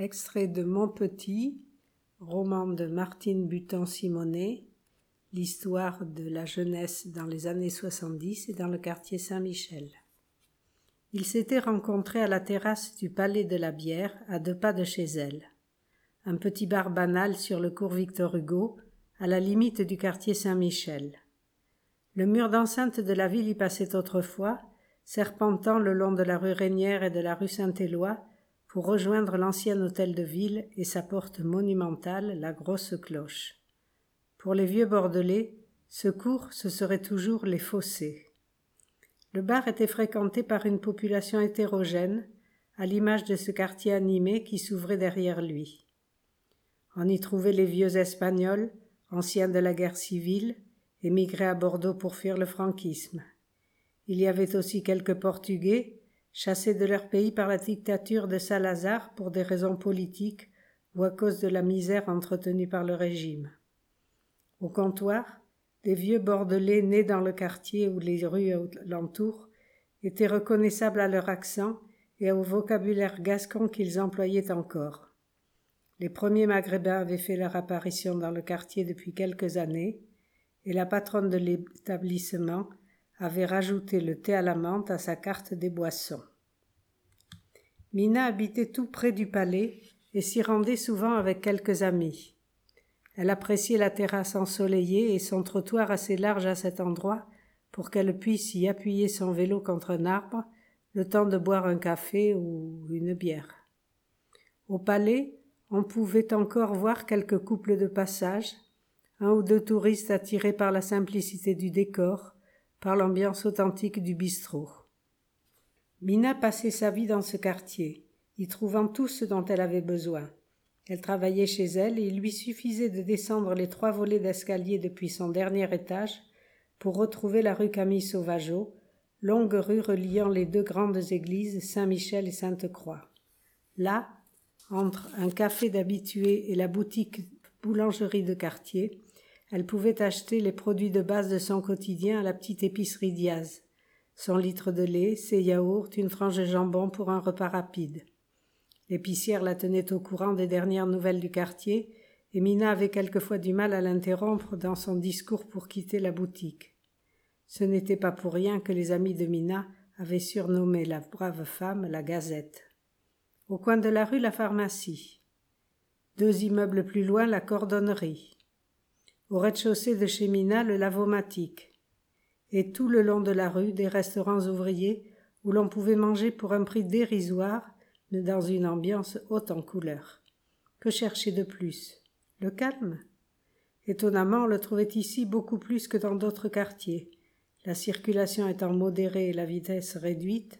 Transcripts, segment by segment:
Extrait de Mon Petit, roman de Martine Buton-Simonet, l'histoire de la jeunesse dans les années 70 et dans le quartier Saint-Michel. Ils s'étaient rencontrés à la terrasse du Palais de la Bière, à deux pas de chez elle. Un petit bar banal sur le cours Victor Hugo, à la limite du quartier Saint-Michel. Le mur d'enceinte de la ville y passait autrefois, serpentant le long de la rue Régnière et de la rue Saint-Éloi, pour rejoindre l'ancien hôtel de ville et sa porte monumentale, la grosse cloche. Pour les vieux Bordelais, ce cours, ce serait toujours les fossés. Le bar était fréquenté par une population hétérogène, à l'image de ce quartier animé qui s'ouvrait derrière lui. On y trouvait les vieux Espagnols, anciens de la guerre civile, émigrés à Bordeaux pour fuir le franquisme. Il y avait aussi quelques Portugais, chassés de leur pays par la dictature de Salazar pour des raisons politiques ou à cause de la misère entretenue par le régime. Au comptoir, des vieux Bordelais nés dans le quartier ou les rues alentour étaient reconnaissables à leur accent et au vocabulaire gascon qu'ils employaient encore. Les premiers Maghrébins avaient fait leur apparition dans le quartier depuis quelques années, et la patronne de l'établissement avait rajouté le thé à la menthe à sa carte des boissons. Mina habitait tout près du palais et s'y rendait souvent avec quelques amis. Elle appréciait la terrasse ensoleillée et son trottoir assez large à cet endroit pour qu'elle puisse y appuyer son vélo contre un arbre, le temps de boire un café ou une bière. Au palais, on pouvait encore voir quelques couples de passage, un ou deux touristes attirés par la simplicité du décor, par l'ambiance authentique du bistrot. Mina passait sa vie dans ce quartier, y trouvant tout ce dont elle avait besoin. Elle travaillait chez elle et il lui suffisait de descendre les trois volets d'escalier depuis son dernier étage pour retrouver la rue Camille Sauvageau, longue rue reliant les deux grandes églises Saint-Michel et Sainte-Croix. Là, entre un café d'habitués et la boutique boulangerie de quartier, elle pouvait acheter les produits de base de son quotidien à la petite épicerie Diaz. Son litre de lait, ses yaourts, une frange de jambon pour un repas rapide. L'épicière la tenait au courant des dernières nouvelles du quartier, et Mina avait quelquefois du mal à l'interrompre dans son discours pour quitter la boutique. Ce n'était pas pour rien que les amis de Mina avaient surnommé la brave femme la Gazette. Au coin de la rue, la pharmacie. Deux immeubles plus loin, la cordonnerie. Au rez-de-chaussée de chez Mina, le lavomatique. Et tout le long de la rue, des restaurants ouvriers où l'on pouvait manger pour un prix dérisoire mais dans une ambiance haute en couleurs. Que chercher de plus? Le calme? Étonnamment, on le trouvait ici beaucoup plus que dans d'autres quartiers. La circulation étant modérée et la vitesse réduite,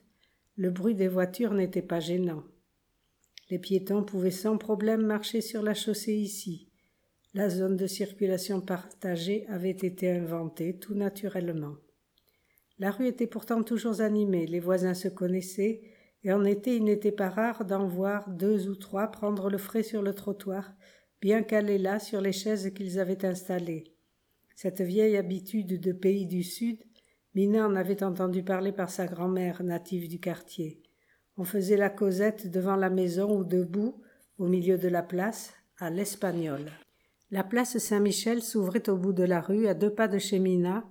le bruit des voitures n'était pas gênant. Les piétons pouvaient sans problème marcher sur la chaussée ici. La zone de circulation partagée avait été inventée tout naturellement. La rue était pourtant toujours animée, les voisins se connaissaient, et en été il n'était pas rare d'en voir deux ou trois prendre le frais sur le trottoir, bien calés là sur les chaises qu'ils avaient installées. Cette vieille habitude de pays du Sud, Mina en avait entendu parler par sa grand-mère native du quartier. On faisait la causette devant la maison ou debout, au milieu de la place, à l'espagnol. La place Saint-Michel s'ouvrait au bout de la rue, à deux pas de chez Mina,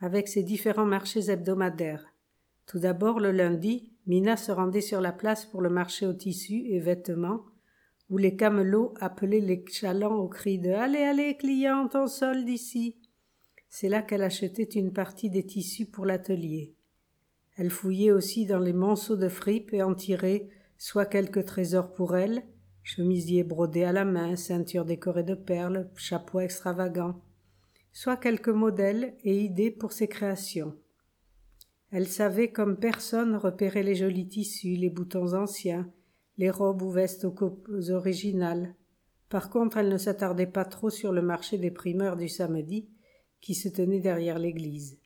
avec ses différents marchés hebdomadaires. Tout d'abord, le lundi, Mina se rendait sur la place pour le marché aux tissus et vêtements, où les camelots appelaient les chalands au cri de Allez, allez, cliente, on solde ici. C'est là qu'elle achetait une partie des tissus pour l'atelier. Elle fouillait aussi dans les monceaux de fripes et en tirait soit quelques trésors pour elle, chemisier brodé à la main, ceinture décorée de perles, chapeau extravagant, soit quelques modèles et idées pour ses créations. Elle savait comme personne repérer les jolis tissus, les boutons anciens, les robes ou vestes aux originales. Par contre, elle ne s'attardait pas trop sur le marché des primeurs du samedi, qui se tenait derrière l'église.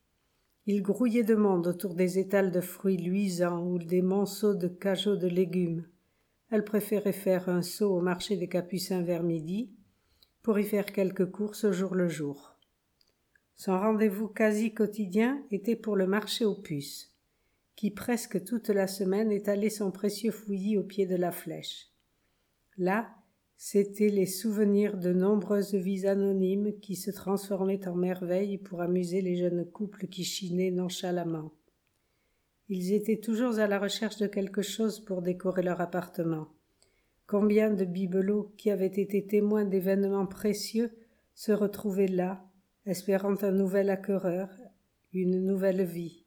Il grouillait de monde autour des étals de fruits luisants ou des monceaux de cajots de légumes. Elle préférait faire un saut au marché des Capucins vers midi, pour y faire quelques courses au jour le jour. Son rendez-vous quasi quotidien était pour le marché aux puces, qui presque toute la semaine étalait son précieux fouillis au pied de la flèche. Là, c'étaient les souvenirs de nombreuses vies anonymes qui se transformaient en merveilles pour amuser les jeunes couples qui chinaient nonchalamment. Ils étaient toujours à la recherche de quelque chose pour décorer leur appartement. Combien de bibelots qui avaient été témoins d'événements précieux se retrouvaient là, espérant un nouvel acquéreur, une nouvelle vie.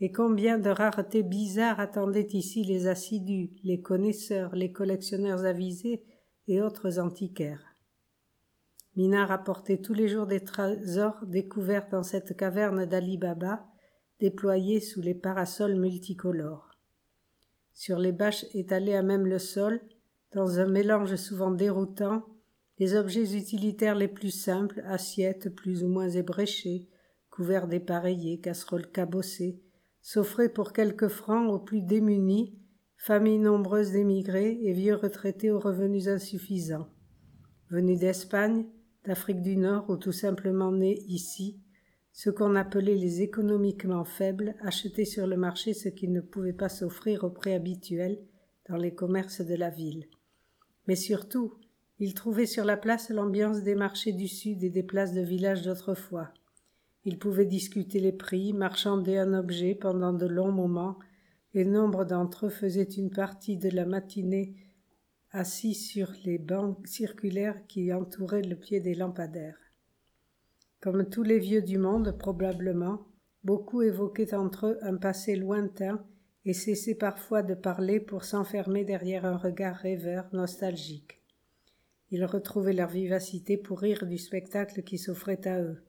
Et combien de raretés bizarres attendaient ici les assidus, les connaisseurs, les collectionneurs avisés et autres antiquaires. Mina rapportait tous les jours des trésors découverts dans cette caverne d'Ali Baba, déployée sous les parasols multicolores. Sur les bâches étalées à même le sol, dans un mélange souvent déroutant, les objets utilitaires les plus simples, assiettes plus ou moins ébréchées, couverts dépareillés, casseroles cabossées, s'offraient pour quelques francs aux plus démunis, familles nombreuses d'émigrés et vieux retraités aux revenus insuffisants. Venus d'Espagne, d'Afrique du Nord ou tout simplement nés ici, ceux qu'on appelait les économiquement faibles achetaient sur le marché ce qu'ils ne pouvaient pas s'offrir au prix habituel dans les commerces de la ville. Mais surtout, ils trouvaient sur la place l'ambiance des marchés du Sud et des places de village d'autrefois. Ils pouvaient discuter les prix, marchander un objet pendant de longs moments, et nombre d'entre eux faisaient une partie de la matinée assis sur les bancs circulaires qui entouraient le pied des lampadaires. Comme tous les vieux du monde, probablement, beaucoup évoquaient entre eux un passé lointain et cessaient parfois de parler pour s'enfermer derrière un regard rêveur, nostalgique. Ils retrouvaient leur vivacité pour rire du spectacle qui s'offrait à eux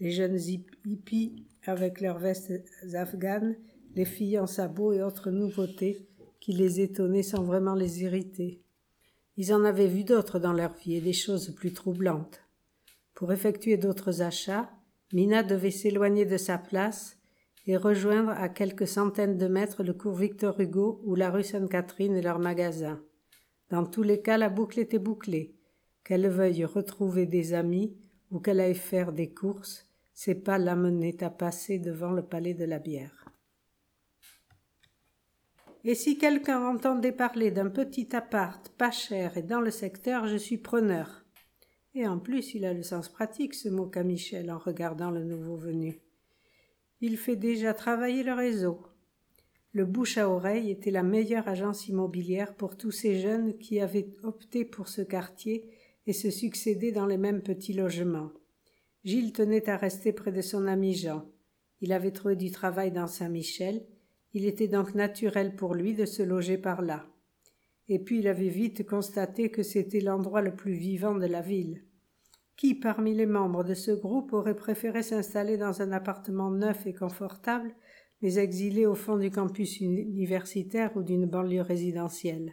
les jeunes hippies avec leurs vestes afghanes, les filles en sabots et autres nouveautés qui les étonnaient sans vraiment les irriter. Ils en avaient vu d'autres dans leur vie et des choses plus troublantes. Pour effectuer d'autres achats, Mina devait s'éloigner de sa place et rejoindre à quelques centaines de mètres le cours Victor Hugo ou la rue Sainte-Catherine et leurs magasins. Dans tous les cas, la boucle était bouclée. Qu'elle veuille retrouver des amis ou qu'elle aille faire des courses, ses pas l'amenaient à passer devant le palais de la bière. Et si quelqu'un entendait parler d'un petit appart pas cher et dans le secteur, je suis preneur. En plus, il a le sens pratique, ce mot qu'a Michel en regardant le nouveau venu. Il fait déjà travailler le réseau. Le bouche à oreille était la meilleure agence immobilière pour tous ces jeunes qui avaient opté pour ce quartier et se succédaient dans les mêmes petits logements. Gilles tenait à rester près de son ami Jean. Il avait trouvé du travail dans Saint-Michel. Il était donc naturel pour lui de se loger par là. Et puis il avait vite constaté que c'était l'endroit le plus vivant de la ville. Qui parmi les membres de ce groupe aurait préféré s'installer dans un appartement neuf et confortable, mais exilé au fond du campus universitaire ou d'une banlieue résidentielle?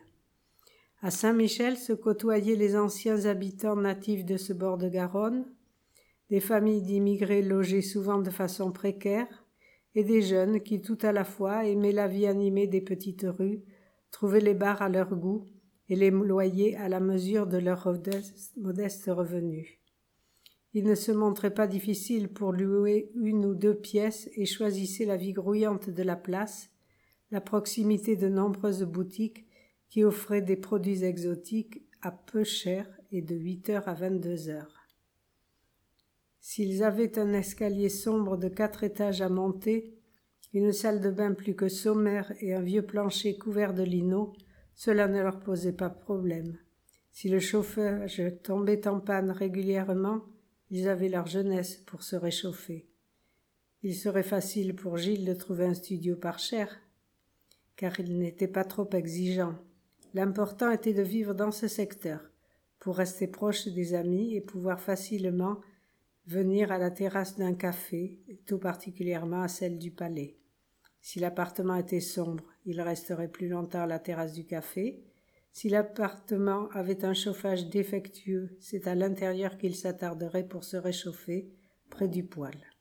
À Saint-Michel se côtoyaient les anciens habitants natifs de ce bord de Garonne, des familles d'immigrés logées souvent de façon précaire, et des jeunes qui tout à la fois aimaient la vie animée des petites rues, trouvaient les bars à leur goût et les loyers à la mesure de leurs modestes revenus. Il ne se montrait pas difficile pour louer une ou deux pièces et choisissait la vie grouillante de la place, la proximité de nombreuses boutiques qui offraient des produits exotiques à peu cher et de huit heures à vingt-deux heures. S'ils avaient un escalier sombre de quatre étages à monter, une salle de bain plus que sommaire et un vieux plancher couvert de lino, cela ne leur posait pas problème. Si le chauffage tombait en panne régulièrement, ils avaient leur jeunesse pour se réchauffer. Il serait facile pour Gilles de trouver un studio par cher, car il n'était pas trop exigeant. L'important était de vivre dans ce secteur, pour rester proche des amis et pouvoir facilement venir à la terrasse d'un café, tout particulièrement à celle du palais. Si l'appartement était sombre, il resterait plus longtemps à la terrasse du café. Si l'appartement avait un chauffage défectueux, c'est à l'intérieur qu'il s'attarderait pour se réchauffer, près du poêle.